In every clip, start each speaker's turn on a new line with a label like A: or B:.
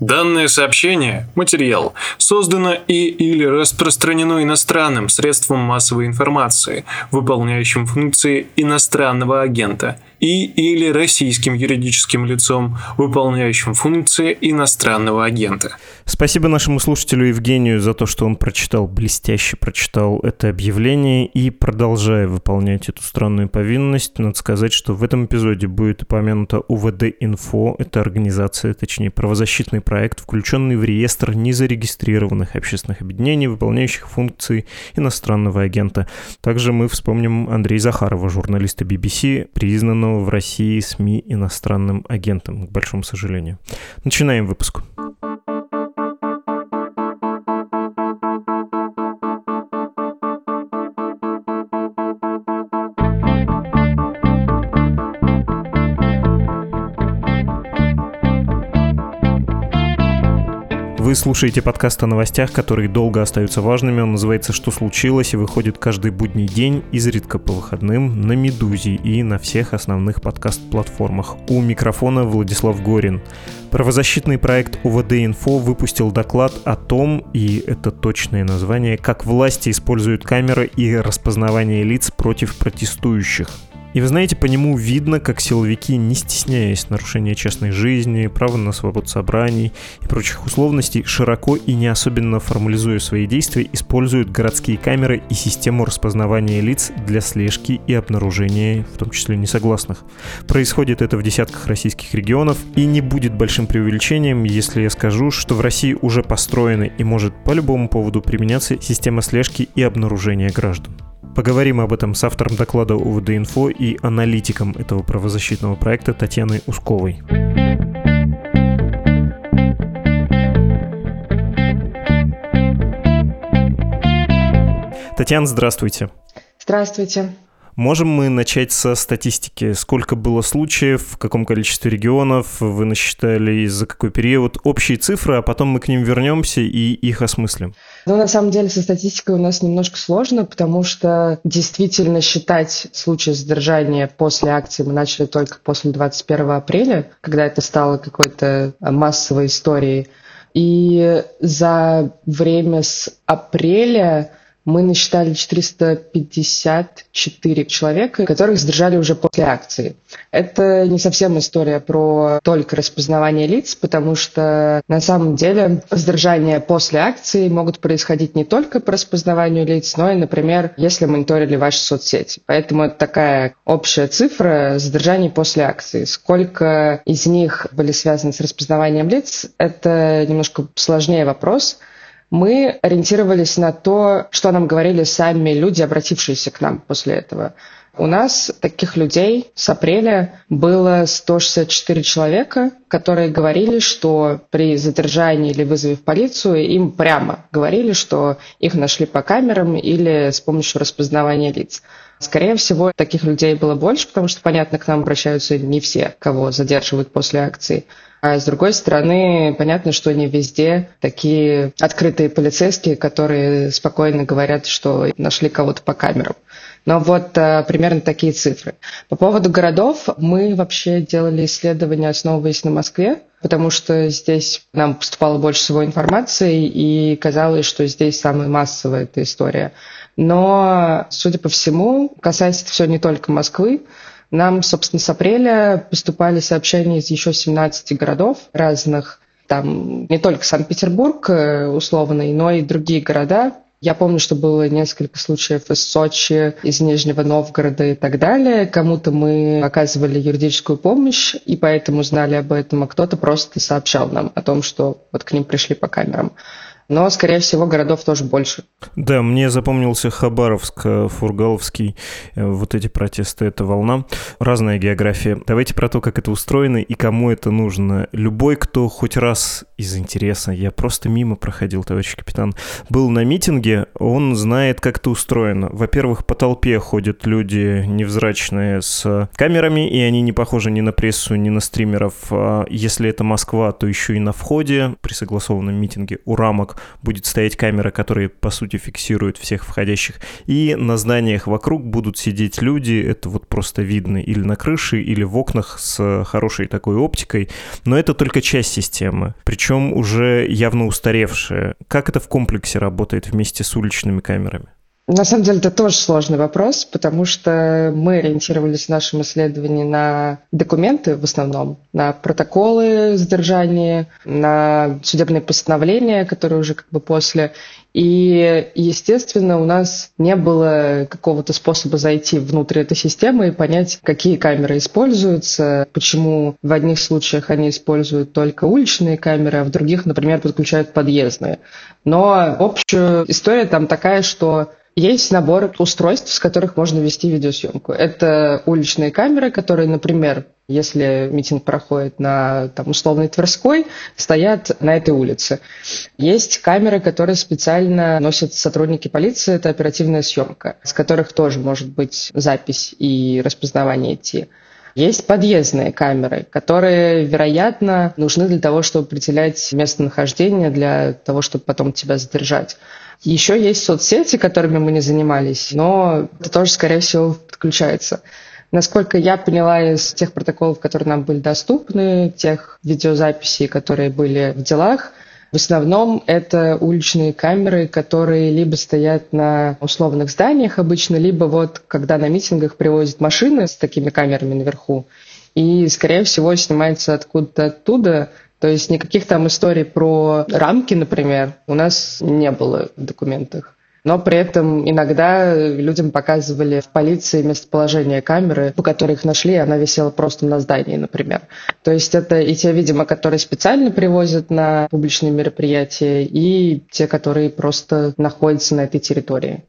A: Данное сообщение, материал, создано и или распространено иностранным средством массовой информации, выполняющим функции иностранного агента – и или российским юридическим лицом, выполняющим функции иностранного агента.
B: Спасибо нашему слушателю Евгению за то, что он прочитал, блестяще прочитал это объявление и продолжая выполнять эту странную повинность. Надо сказать, что в этом эпизоде будет упомянуто УВД-Инфо. Это организация, точнее правозащитный проект, включенный в реестр незарегистрированных общественных объединений, выполняющих функции иностранного агента. Также мы вспомним Андрея Захарова, журналиста BBC, признанного в России СМИ иностранным агентом, к большому сожалению. Начинаем выпуск. Вы слушаете подкаст о новостях, которые долго остаются важными. Он называется «Что случилось?» и выходит каждый будний день, изредка по выходным, на «Медузе» и на всех основных подкаст-платформах. У микрофона Владислав Горин. Правозащитный проект УВД-Инфо выпустил доклад о том, и это точное название, как власти используют камеры и распознавание лиц против протестующих. И вы знаете, по нему видно, как силовики, не стесняясь нарушения частной жизни, права на свободу собраний и прочих условностей, широко и не особенно формализуя свои действия, используют городские камеры и систему распознавания лиц для слежки и обнаружения, в том числе несогласных. Происходит это в десятках российских регионов, и не будет большим преувеличением, если я скажу, что в России уже построена и может по любому поводу применяться система слежки и обнаружения граждан. Поговорим об этом с автором доклада УВД-Инфо и аналитиком этого правозащитного проекта Татьяной Усковой. Татьяна, здравствуйте.
C: Здравствуйте.
B: Можем мы начать со статистики? Сколько было случаев, в каком количестве регионов вы насчитали, за какой период? Общие цифры, а потом мы к ним вернемся и их осмыслим.
C: Ну, на самом деле, со статистикой у нас немножко сложно, потому что действительно считать случаи задержания после акции мы начали только после 21 апреля, когда это стало какой-то массовой историей. И за время с апреля мы насчитали 454 человека, которых задержали уже после акции. Это не совсем история про только распознавание лиц, потому что на самом деле задержания после акции могут происходить не только по распознаванию лиц, но и, например, если мониторили ваши соцсети. Поэтому это такая общая цифра задержаний после акции. Сколько из них были связаны с распознаванием лиц, это немножко сложнее вопрос – мы ориентировались на то, что нам говорили сами люди, обратившиеся к нам после этого. У нас таких людей с апреля было 164 человека, которые говорили, что при задержании или вызове в полицию им прямо говорили, что их нашли по камерам или с помощью распознавания лиц. Скорее всего, таких людей было больше, потому что, понятно, к нам обращаются не все, кого задерживают после акции. А с другой стороны, понятно, что не везде такие открытые полицейские, которые спокойно говорят, что нашли кого-то по камерам. Но вот а, примерно такие цифры. По поводу городов, мы вообще делали исследования, основываясь на Москве, потому что здесь нам поступало больше всего информации, и казалось, что здесь самая массовая эта история. Но, судя по всему, касается это все не только Москвы. Нам, собственно, с апреля поступали сообщения из еще 17 городов разных. Там не только Санкт-Петербург э, условный, но и другие города. Я помню, что было несколько случаев из Сочи, из Нижнего Новгорода и так далее. Кому-то мы оказывали юридическую помощь, и поэтому знали об этом, а кто-то просто сообщал нам о том, что вот к ним пришли по камерам но, скорее всего, городов тоже больше.
B: Да, мне запомнился Хабаровск, э, Фургаловский, э, вот эти протесты, эта волна. Разная география. Давайте про то, как это устроено и кому это нужно. Любой, кто хоть раз из интереса, я просто мимо проходил, товарищ капитан, был на митинге, он знает, как это устроено. Во-первых, по толпе ходят люди невзрачные с камерами, и они не похожи ни на прессу, ни на стримеров. А если это Москва, то еще и на входе при согласованном митинге у рамок будет стоять камера, которая, по сути, фиксирует всех входящих. И на зданиях вокруг будут сидеть люди, это вот просто видно или на крыше, или в окнах с хорошей такой оптикой. Но это только часть системы, причем уже явно устаревшая. Как это в комплексе работает вместе с уличными камерами?
C: На самом деле это тоже сложный вопрос, потому что мы ориентировались в нашем исследовании на документы в основном, на протоколы задержания, на судебные постановления, которые уже как бы после. И, естественно, у нас не было какого-то способа зайти внутрь этой системы и понять, какие камеры используются, почему в одних случаях они используют только уличные камеры, а в других, например, подключают подъездные. Но общая история там такая, что есть набор устройств, с которых можно вести видеосъемку. Это уличные камеры, которые, например, если митинг проходит на там, условной Тверской, стоят на этой улице. Есть камеры, которые специально носят сотрудники полиции, это оперативная съемка, с которых тоже может быть запись и распознавание идти. Есть подъездные камеры, которые, вероятно, нужны для того, чтобы определять местонахождение, для того, чтобы потом тебя задержать. Еще есть соцсети, которыми мы не занимались, но это тоже, скорее всего, подключается. Насколько я поняла из тех протоколов, которые нам были доступны, тех видеозаписей, которые были в делах, в основном это уличные камеры, которые либо стоят на условных зданиях обычно, либо вот когда на митингах привозят машины с такими камерами наверху, и, скорее всего, снимается откуда-то оттуда, то есть никаких там историй про рамки, например, у нас не было в документах. Но при этом иногда людям показывали в полиции местоположение камеры, по которой их нашли, и она висела просто на здании, например. То есть это и те, видимо, которые специально привозят на публичные мероприятия, и те, которые просто находятся на этой территории.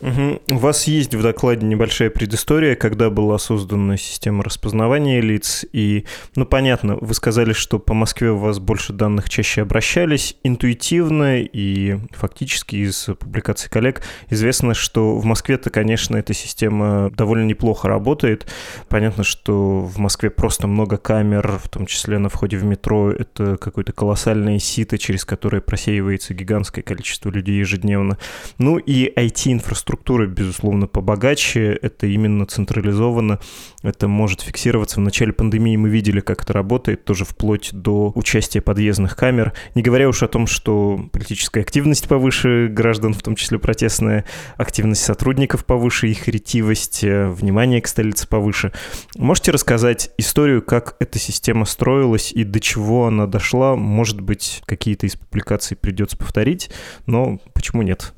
B: Угу. У вас есть в докладе небольшая предыстория, когда была создана система распознавания лиц. И, ну, понятно, вы сказали, что по Москве у вас больше данных чаще обращались. Интуитивно и фактически из публикаций коллег известно, что в Москве-то, конечно, эта система довольно неплохо работает. Понятно, что в Москве просто много камер, в том числе на входе в метро. Это какое-то колоссальное сито, через которое просеивается гигантское количество людей ежедневно. Ну и IT-инфраструктура инфраструктура, безусловно, побогаче, это именно централизованно, это может фиксироваться. В начале пандемии мы видели, как это работает, тоже вплоть до участия подъездных камер. Не говоря уж о том, что политическая активность повыше граждан, в том числе протестная, активность сотрудников повыше, их ретивость, э, внимание к столице повыше. Можете рассказать историю, как эта система строилась и до чего она дошла? Может быть, какие-то из публикаций придется повторить, но почему нет?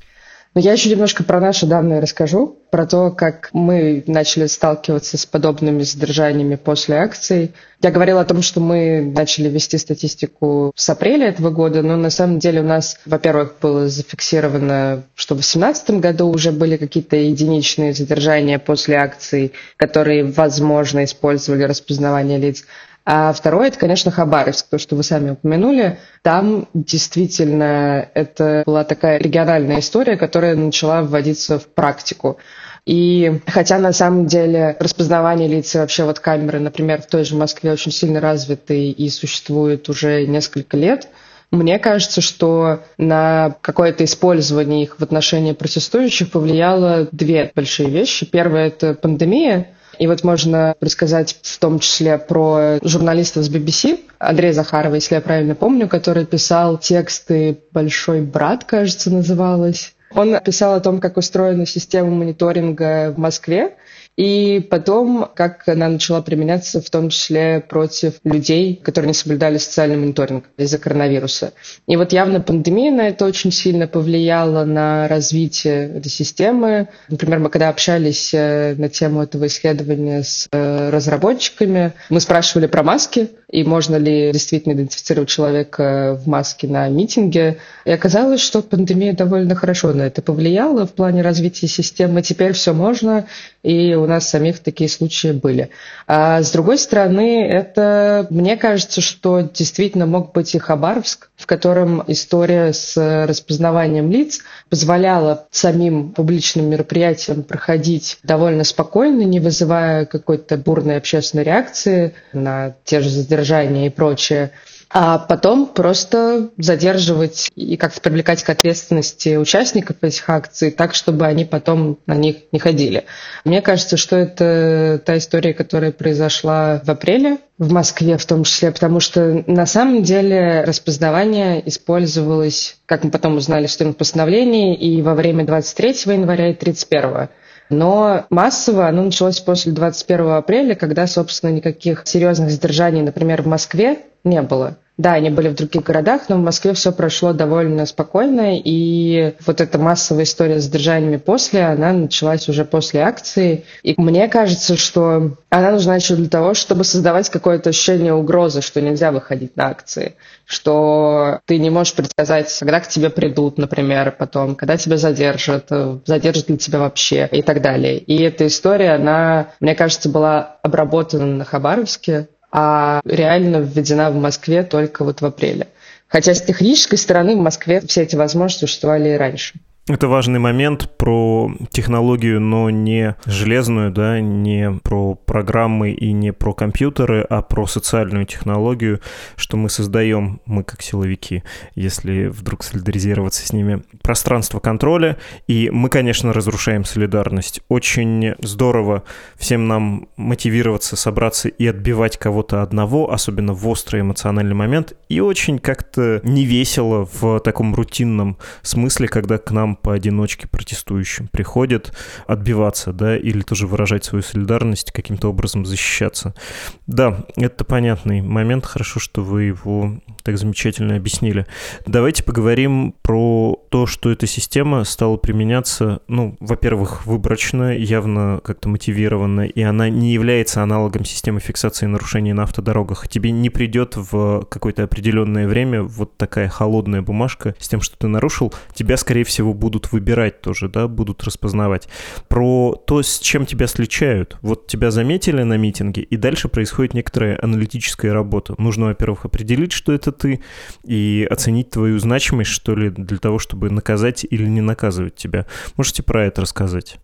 C: Но я еще немножко про наши данные расскажу, про то, как мы начали сталкиваться с подобными задержаниями после акций. Я говорила о том, что мы начали вести статистику с апреля этого года, но на самом деле у нас, во-первых, было зафиксировано, что в 2018 году уже были какие-то единичные задержания после акций, которые, возможно, использовали распознавание лиц. А второе, это, конечно, Хабаровск, то, что вы сами упомянули. Там действительно это была такая региональная история, которая начала вводиться в практику. И хотя на самом деле распознавание лиц и вообще вот камеры, например, в той же Москве очень сильно развиты и существуют уже несколько лет, мне кажется, что на какое-то использование их в отношении протестующих повлияло две большие вещи. Первое – это пандемия, и вот можно рассказать в том числе про журналистов с BBC, Андрея Захарова, если я правильно помню, который писал тексты «Большой брат», кажется, называлось. Он писал о том, как устроена система мониторинга в Москве, и потом, как она начала применяться, в том числе против людей, которые не соблюдали социальный мониторинг из-за коронавируса. И вот явно пандемия на это очень сильно повлияла на развитие этой системы. Например, мы когда общались э, на тему этого исследования с э, разработчиками, мы спрашивали про маски, и можно ли действительно идентифицировать человека в маске на митинге. И оказалось, что пандемия довольно хорошо на это повлияла в плане развития системы. Теперь все можно, и у нас самих такие случаи были. А с другой стороны, это, мне кажется, что действительно мог быть и Хабаровск, в котором история с распознаванием лиц позволяла самим публичным мероприятиям проходить довольно спокойно, не вызывая какой-то бурной общественной реакции на те же задержания и прочее. а потом просто задерживать и как-то привлекать к ответственности участников этих акций так, чтобы они потом на них не ходили. Мне кажется, что это та история, которая произошла в апреле в Москве в том числе, потому что на самом деле распознавание использовалось, как мы потом узнали, что в постановлении и во время 23 января и 31 но массово оно началось после 21 апреля, когда, собственно, никаких серьезных задержаний, например, в Москве не было. Да, они были в других городах, но в Москве все прошло довольно спокойно, и вот эта массовая история с задержаниями после, она началась уже после акции. И мне кажется, что она нужна еще для того, чтобы создавать какое-то ощущение угрозы, что нельзя выходить на акции, что ты не можешь предсказать, когда к тебе придут, например, потом, когда тебя задержат, задержат ли тебя вообще и так далее. И эта история, она, мне кажется, была обработана на Хабаровске, а реально введена в Москве только вот в апреле. Хотя с технической стороны в Москве все эти возможности существовали и раньше.
B: Это важный момент про технологию, но не железную, да, не про программы и не про компьютеры, а про социальную технологию, что мы создаем, мы как силовики, если вдруг солидаризироваться с ними, пространство контроля, и мы, конечно, разрушаем солидарность. Очень здорово всем нам мотивироваться, собраться и отбивать кого-то одного, особенно в острый эмоциональный момент, и очень как-то невесело в таком рутинном смысле, когда к нам поодиночке протестующим приходят отбиваться, да, или тоже выражать свою солидарность, каким-то образом защищаться. Да, это понятный момент, хорошо, что вы его так замечательно объяснили. Давайте поговорим про то, что эта система стала применяться, ну, во-первых, выборочно, явно как-то мотивированно, и она не является аналогом системы фиксации нарушений на автодорогах. Тебе не придет в какое-то определенное время вот такая холодная бумажка с тем, что ты нарушил, тебя, скорее всего, будут выбирать тоже, да, будут распознавать. Про то, с чем тебя сличают. Вот тебя заметили на митинге, и дальше происходит некоторая аналитическая работа. Нужно, во-первых, определить, что это ты, и оценить твою значимость, что ли, для того, чтобы наказать или не наказывать тебя. Можете про это рассказать?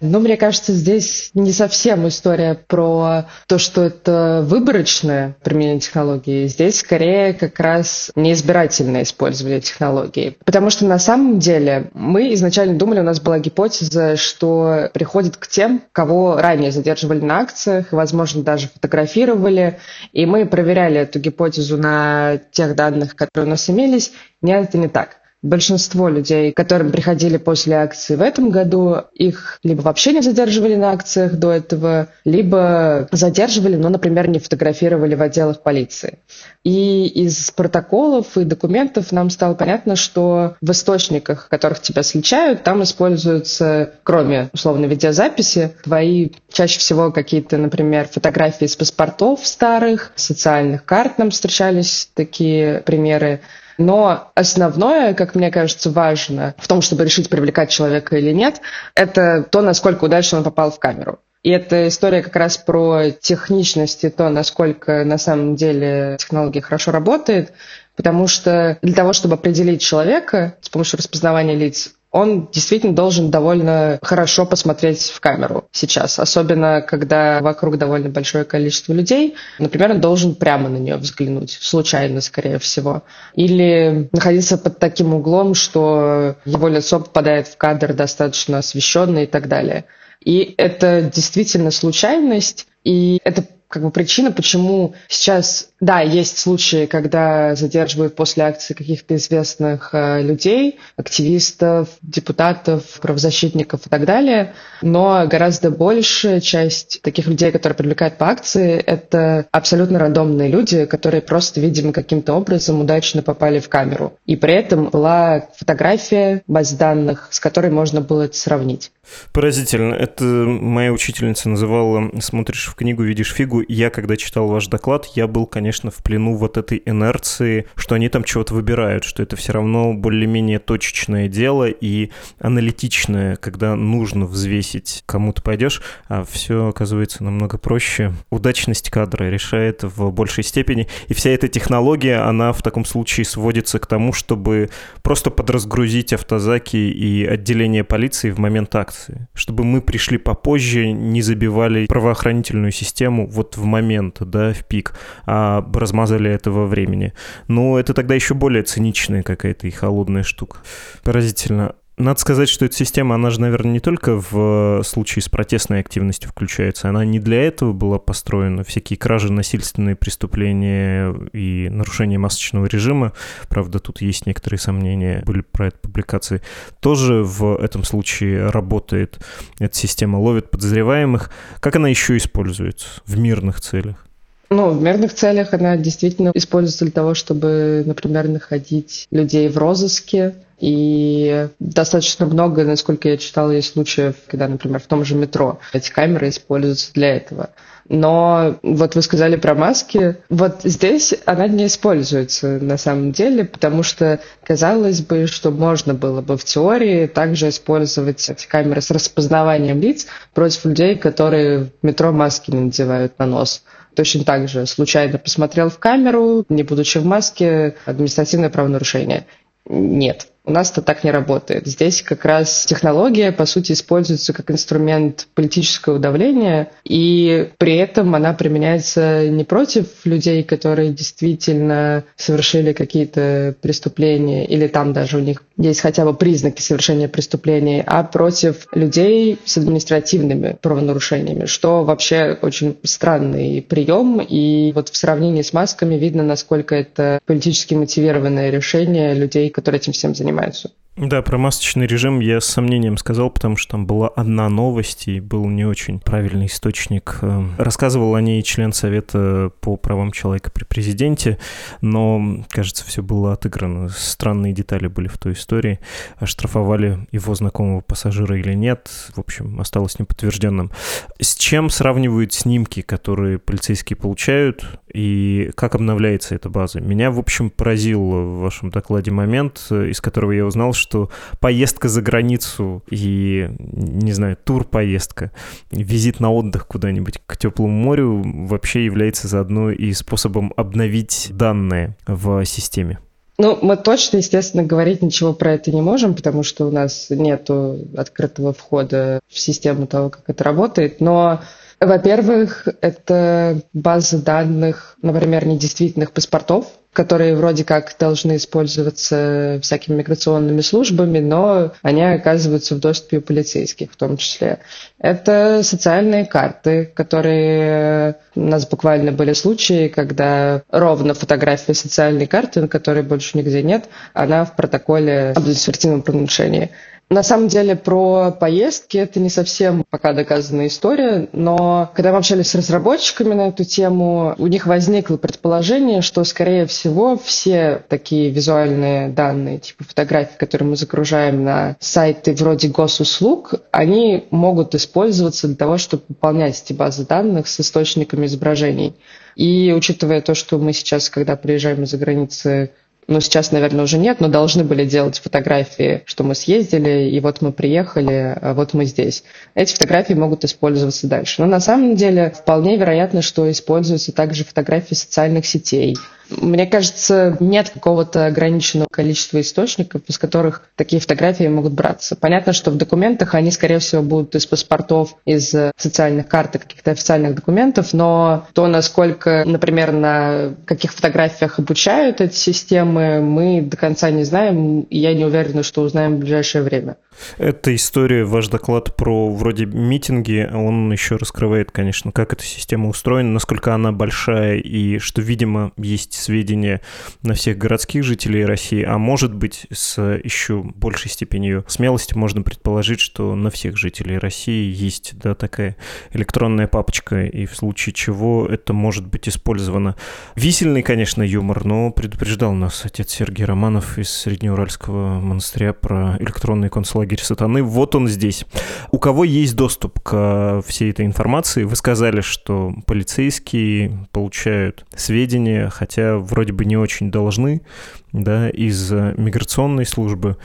C: Ну, мне кажется, здесь не совсем история про то, что это выборочное применение технологии. Здесь скорее как раз неизбирательное использование технологии. Потому что на самом деле мы изначально думали, у нас была гипотеза, что приходит к тем, кого ранее задерживали на акциях, возможно, даже фотографировали. И мы проверяли эту гипотезу на тех данных, которые у нас имелись. Нет, это не так большинство людей, которым приходили после акции в этом году, их либо вообще не задерживали на акциях до этого, либо задерживали, но, например, не фотографировали в отделах полиции. И из протоколов и документов нам стало понятно, что в источниках, которых тебя сличают, там используются, кроме условной видеозаписи, твои чаще всего какие-то, например, фотографии с паспортов старых, социальных карт нам встречались такие примеры, но основное, как мне кажется, важно в том, чтобы решить, привлекать человека или нет, это то, насколько удачно он попал в камеру. И эта история как раз про техничность и то, насколько на самом деле технология хорошо работает, потому что для того, чтобы определить человека с помощью распознавания лиц, он действительно должен довольно хорошо посмотреть в камеру сейчас, особенно когда вокруг довольно большое количество людей. Например, он должен прямо на нее взглянуть, случайно, скорее всего. Или находиться под таким углом, что его лицо попадает в кадр достаточно освещенный и так далее. И это действительно случайность, и это как бы причина, почему сейчас, да, есть случаи, когда задерживают после акции каких-то известных э, людей, активистов, депутатов, правозащитников и так далее, но гораздо большая часть таких людей, которые привлекают по акции, это абсолютно рандомные люди, которые просто, видимо, каким-то образом удачно попали в камеру. И при этом была фотография баз данных, с которой можно было это сравнить.
B: Поразительно. Это моя учительница называла «смотришь в книгу, видишь фигу». Я, когда читал ваш доклад, я был, конечно, в плену вот этой инерции, что они там чего-то выбирают, что это все равно более-менее точечное дело и аналитичное, когда нужно взвесить, кому ты пойдешь, а все оказывается намного проще. Удачность кадра решает в большей степени. И вся эта технология, она в таком случае сводится к тому, чтобы просто подразгрузить автозаки и отделение полиции в момент акции чтобы мы пришли попозже, не забивали правоохранительную систему вот вот в момент, да, в пик, а размазали это во времени. Ну, это тогда еще более циничная какая-то и холодная штука. Поразительно. Надо сказать, что эта система, она же, наверное, не только в случае с протестной активностью включается. Она не для этого была построена. Всякие кражи, насильственные преступления и нарушение масочного режима, правда, тут есть некоторые сомнения, были про это публикации, тоже в этом случае работает. Эта система ловит подозреваемых. Как она еще используется в мирных целях?
C: Ну, в мирных целях она действительно используется для того, чтобы, например, находить людей в розыске, и достаточно много, насколько я читала, есть случаев, когда, например, в том же метро эти камеры используются для этого. Но вот вы сказали про маски. Вот здесь она не используется на самом деле, потому что казалось бы, что можно было бы в теории также использовать эти камеры с распознаванием лиц против людей, которые в метро маски не надевают на нос точно так же случайно посмотрел в камеру, не будучи в маске, административное правонарушение. Нет. У нас это так не работает. Здесь как раз технология, по сути, используется как инструмент политического давления, и при этом она применяется не против людей, которые действительно совершили какие-то преступления, или там даже у них есть хотя бы признаки совершения преступлений, а против людей с административными правонарушениями, что вообще очень странный прием, и вот в сравнении с масками видно, насколько это политически мотивированное решение людей, которые этим всем занимаются занимаются.
B: Да, про масочный режим я с сомнением сказал, потому что там была одна новость и был не очень правильный источник. Эм, рассказывал о ней член Совета по правам человека при президенте, но, кажется, все было отыграно. Странные детали были в той истории. Оштрафовали его знакомого пассажира или нет, в общем, осталось неподтвержденным. С чем сравнивают снимки, которые полицейские получают, и как обновляется эта база? Меня, в общем, поразил в вашем докладе момент, из которого я узнал, что что поездка за границу и, не знаю, тур-поездка, визит на отдых куда-нибудь к теплому морю вообще является заодно и способом обновить данные в системе.
C: Ну, мы точно, естественно, говорить ничего про это не можем, потому что у нас нет открытого входа в систему того, как это работает. Но, во-первых, это база данных, например, недействительных паспортов, которые вроде как должны использоваться всякими миграционными службами, но они оказываются в доступе у полицейских в том числе. Это социальные карты, которые у нас буквально были случаи, когда ровно фотография социальной карты, на которой больше нигде нет, она в протоколе об административном правонарушении. На самом деле про поездки это не совсем пока доказанная история, но когда мы общались с разработчиками на эту тему, у них возникло предположение, что, скорее всего, все такие визуальные данные, типа фотографии, которые мы загружаем на сайты вроде госуслуг, они могут использоваться для того, чтобы пополнять эти базы данных с источниками изображений. И учитывая то, что мы сейчас, когда приезжаем из-за границы, ну, сейчас, наверное, уже нет, но должны были делать фотографии, что мы съездили, и вот мы приехали, а вот мы здесь. Эти фотографии могут использоваться дальше. Но на самом деле вполне вероятно, что используются также фотографии социальных сетей, мне кажется, нет какого-то ограниченного количества источников, из которых такие фотографии могут браться. Понятно, что в документах они, скорее всего, будут из паспортов, из социальных карт и каких-то официальных документов, но то, насколько, например, на каких фотографиях обучают эти системы, мы до конца не знаем, и я не уверена, что узнаем в ближайшее время.
B: Эта история, ваш доклад про вроде митинги, он еще раскрывает, конечно, как эта система устроена, насколько она большая, и что, видимо, есть сведения на всех городских жителей России, а может быть, с еще большей степенью смелости можно предположить, что на всех жителей России есть да, такая электронная папочка, и в случае чего это может быть использовано. Висельный, конечно, юмор, но предупреждал нас отец Сергей Романов из Среднеуральского монастыря про электронный концлагерь лагерь сатаны, вот он здесь. У кого есть доступ к всей этой информации? Вы сказали, что полицейские получают сведения, хотя вроде бы не очень должны, да, из миграционной службы,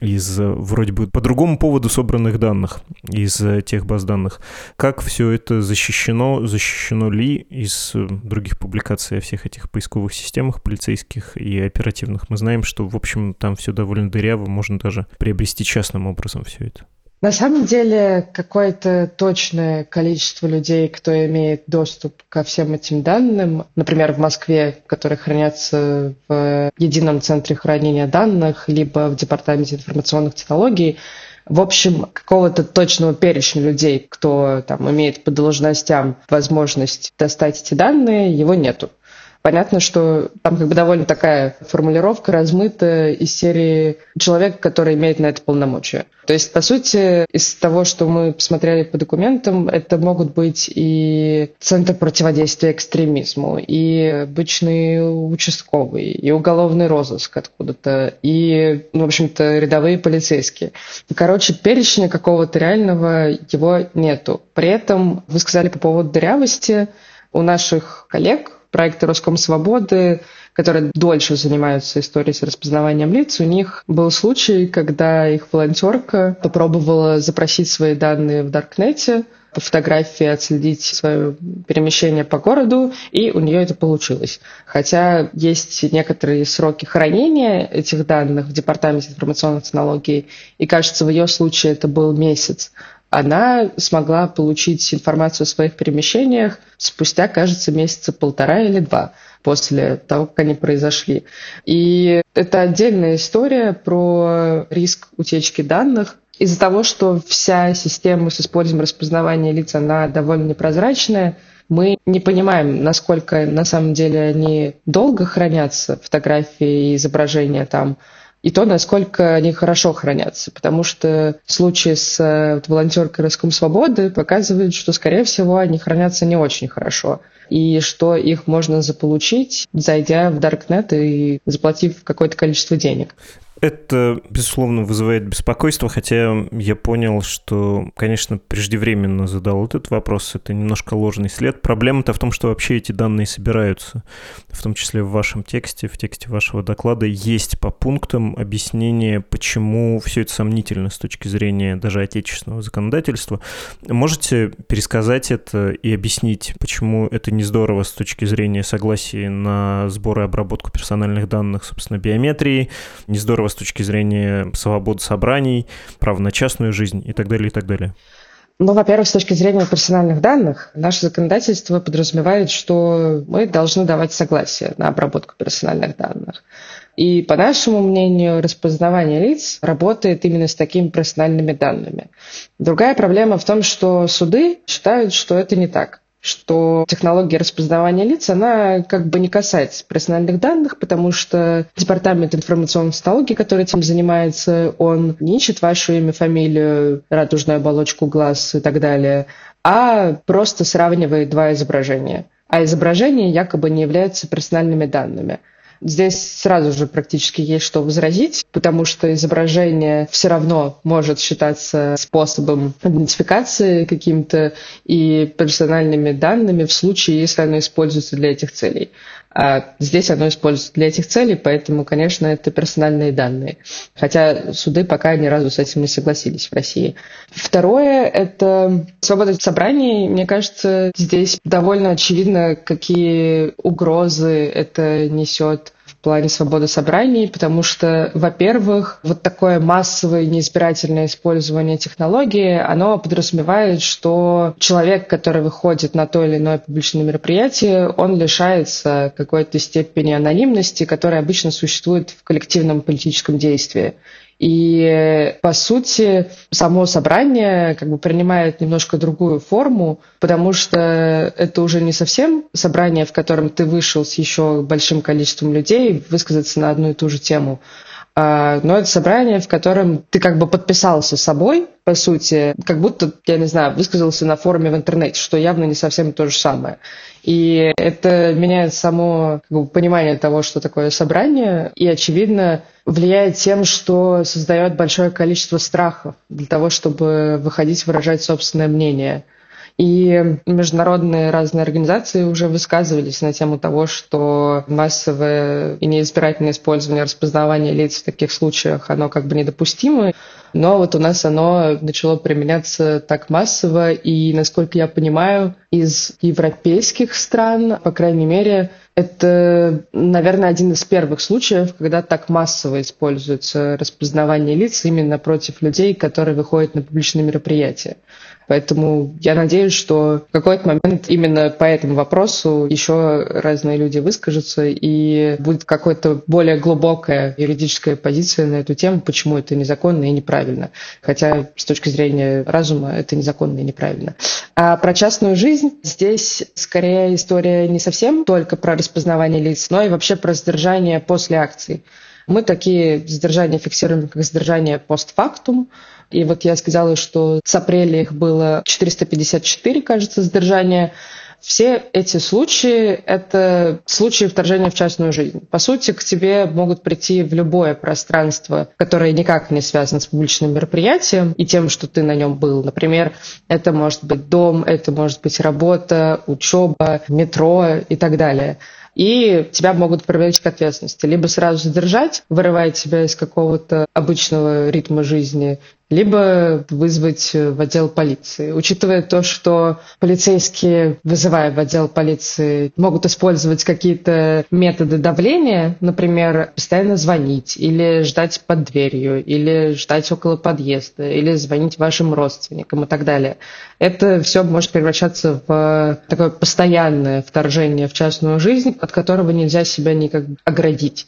B: из вроде бы по другому поводу собранных данных, из тех баз данных. Как все это защищено, защищено ли из других публикаций о всех этих поисковых системах полицейских и оперативных? Мы знаем, что, в общем, там все довольно дыряво, можно даже приобрести частным образом все это.
C: На самом деле, какое-то точное количество людей, кто имеет доступ ко всем этим данным, например, в Москве, которые хранятся в едином центре хранения данных, либо в Департаменте информационных технологий, в общем, какого-то точного перечня людей, кто там имеет по должностям возможность достать эти данные, его нету. Понятно, что там как бы довольно такая формулировка размытая из серии человека, который имеет на это полномочия. То есть, по сути, из того, что мы посмотрели по документам, это могут быть и Центр противодействия экстремизму, и обычный участковый, и уголовный розыск откуда-то, и, ну, в общем-то, рядовые полицейские. Короче, перечня какого-то реального его нету. При этом вы сказали по поводу дырявости у наших коллег проекты Роском Свободы, которые дольше занимаются историей с распознаванием лиц, у них был случай, когда их волонтерка попробовала запросить свои данные в Даркнете, по фотографии отследить свое перемещение по городу, и у нее это получилось. Хотя есть некоторые сроки хранения этих данных в Департаменте информационных технологий, и кажется, в ее случае это был месяц она смогла получить информацию о своих перемещениях спустя, кажется, месяца полтора или два после того, как они произошли. И это отдельная история про риск утечки данных. Из-за того, что вся система с использованием распознавания лиц, она довольно непрозрачная, мы не понимаем, насколько на самом деле они долго хранятся, фотографии и изображения там, и то, насколько они хорошо хранятся. Потому что случаи с э, вот, волонтеркой Роском Свободы показывают, что, скорее всего, они хранятся не очень хорошо. И что их можно заполучить, зайдя в Даркнет и заплатив какое-то количество денег.
B: Это, безусловно, вызывает беспокойство, хотя я понял, что, конечно, преждевременно задал этот вопрос. Это немножко ложный след. Проблема-то в том, что вообще эти данные собираются. В том числе в вашем тексте, в тексте вашего доклада есть по пунктам объяснение, почему все это сомнительно с точки зрения даже отечественного законодательства. Можете пересказать это и объяснить, почему это не здорово с точки зрения согласия на сбор и обработку персональных данных, собственно, биометрии, не здорово с точки зрения свободы собраний, права на частную жизнь и так далее, и так далее?
C: Ну, во-первых, с точки зрения персональных данных, наше законодательство подразумевает, что мы должны давать согласие на обработку персональных данных. И, по нашему мнению, распознавание лиц работает именно с такими персональными данными. Другая проблема в том, что суды считают, что это не так что технология распознавания лиц, она как бы не касается персональных данных, потому что департамент информационных технологий, который этим занимается, он не ищет вашу имя, фамилию, радужную оболочку глаз и так далее, а просто сравнивает два изображения. А изображения якобы не являются персональными данными. Здесь сразу же практически есть что возразить, потому что изображение все равно может считаться способом идентификации каким-то и персональными данными в случае, если оно используется для этих целей. А здесь оно используется для этих целей, поэтому, конечно, это персональные данные. Хотя суды пока ни разу с этим не согласились в России. Второе – это свобода собраний. Мне кажется, здесь довольно очевидно, какие угрозы это несет плане свободы собраний, потому что, во-первых, вот такое массовое неизбирательное использование технологии, оно подразумевает, что человек, который выходит на то или иное публичное мероприятие, он лишается какой-то степени анонимности, которая обычно существует в коллективном политическом действии. И, по сути, само собрание как бы принимает немножко другую форму, потому что это уже не совсем собрание, в котором ты вышел с еще большим количеством людей высказаться на одну и ту же тему, но это собрание, в котором ты как бы подписался собой, по сути, как будто, я не знаю, высказался на форуме в интернете, что явно не совсем то же самое. И это меняет само как бы, понимание того, что такое собрание, и, очевидно, влияет тем, что создает большое количество страхов для того, чтобы выходить выражать собственное мнение. И международные разные организации уже высказывались на тему того, что массовое и неизбирательное использование распознавания лиц в таких случаях, оно как бы недопустимо. Но вот у нас оно начало применяться так массово, и, насколько я понимаю, из европейских стран, по крайней мере, Это, наверное, один из первых случаев, когда так массово используется распознавание лиц именно против людей, которые выходят на публичные мероприятия. Поэтому я надеюсь, что в какой-то момент именно по этому вопросу еще разные люди выскажутся, и будет какая-то более глубокая юридическая позиция на эту тему, почему это незаконно и неправильно. Хотя с точки зрения разума это незаконно и неправильно. А про частную жизнь здесь скорее история не совсем только про распознавание лиц, но и вообще про задержание после акции. Мы такие задержания фиксируем как задержание постфактум, и вот я сказала, что с апреля их было 454, кажется, задержания. Все эти случаи – это случаи вторжения в частную жизнь. По сути, к тебе могут прийти в любое пространство, которое никак не связано с публичным мероприятием и тем, что ты на нем был. Например, это может быть дом, это может быть работа, учеба, метро и так далее и тебя могут привлечь к ответственности. Либо сразу задержать, вырывая тебя из какого-то обычного ритма жизни, либо вызвать в отдел полиции. Учитывая то, что полицейские, вызывая в отдел полиции, могут использовать какие-то методы давления, например, постоянно звонить или ждать под дверью, или ждать около подъезда, или звонить вашим родственникам и так далее. Это все может превращаться в такое постоянное вторжение в частную жизнь, от которого нельзя себя никак оградить.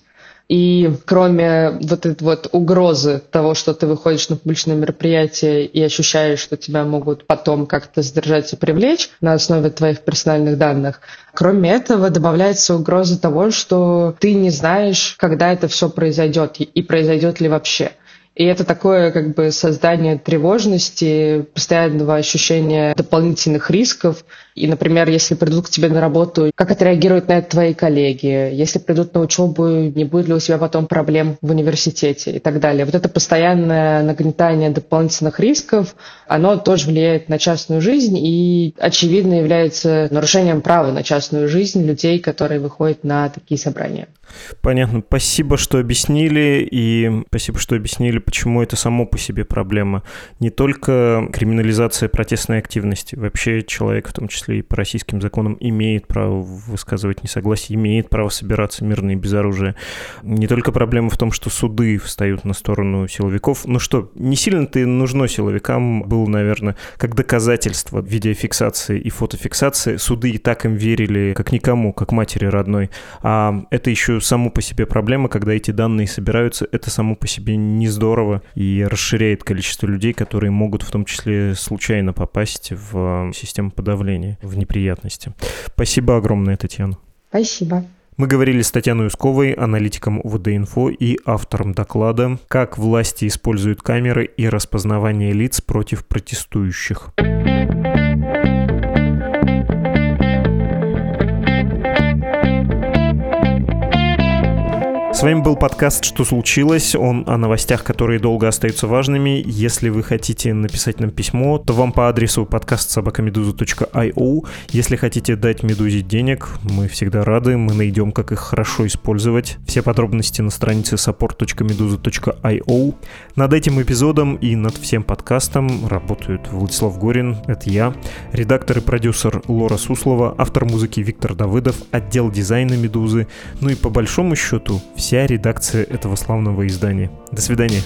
C: И кроме вот этой вот угрозы того, что ты выходишь на публичное мероприятие и ощущаешь, что тебя могут потом как-то задержать и привлечь на основе твоих персональных данных, кроме этого добавляется угроза того, что ты не знаешь, когда это все произойдет и произойдет ли вообще. И это такое как бы создание тревожности, постоянного ощущения дополнительных рисков. И, например, если придут к тебе на работу, как отреагируют на это твои коллеги? Если придут на учебу, не будет ли у тебя потом проблем в университете и так далее? Вот это постоянное нагнетание дополнительных рисков, оно тоже влияет на частную жизнь и, очевидно, является нарушением права на частную жизнь людей, которые выходят на такие собрания.
B: Понятно. Спасибо, что объяснили, и спасибо, что объяснили, почему это само по себе проблема. Не только криминализация протестной активности. Вообще человек, в том числе и по российским законам, имеет право высказывать несогласие, имеет право собираться мирно и без оружия. Не только проблема в том, что суды встают на сторону силовиков. Ну что, не сильно-то и нужно силовикам было, наверное, как доказательство видеофиксации и фотофиксации. Суды и так им верили как никому, как матери родной. А это еще само по себе проблема, когда эти данные собираются, это само по себе не здорово и расширяет количество людей, которые могут в том числе случайно попасть в систему подавления, в неприятности. Спасибо огромное, Татьяна.
C: Спасибо.
B: Мы говорили с Татьяной Усковой, аналитиком УВД-инфо и автором доклада «Как власти используют камеры и распознавание лиц против протестующих». Вами был подкаст «Что случилось?». Он о новостях, которые долго остаются важными. Если вы хотите написать нам письмо, то вам по адресу подкаст собакамедуза.io. Если хотите дать Медузе денег, мы всегда рады, мы найдем, как их хорошо использовать. Все подробности на странице support.meduza.io. Над этим эпизодом и над всем подкастом работают Владислав Горин, это я, редактор и продюсер Лора Суслова, автор музыки Виктор Давыдов, отдел дизайна Медузы, ну и по большому счету вся редакция этого славного издания. До свидания.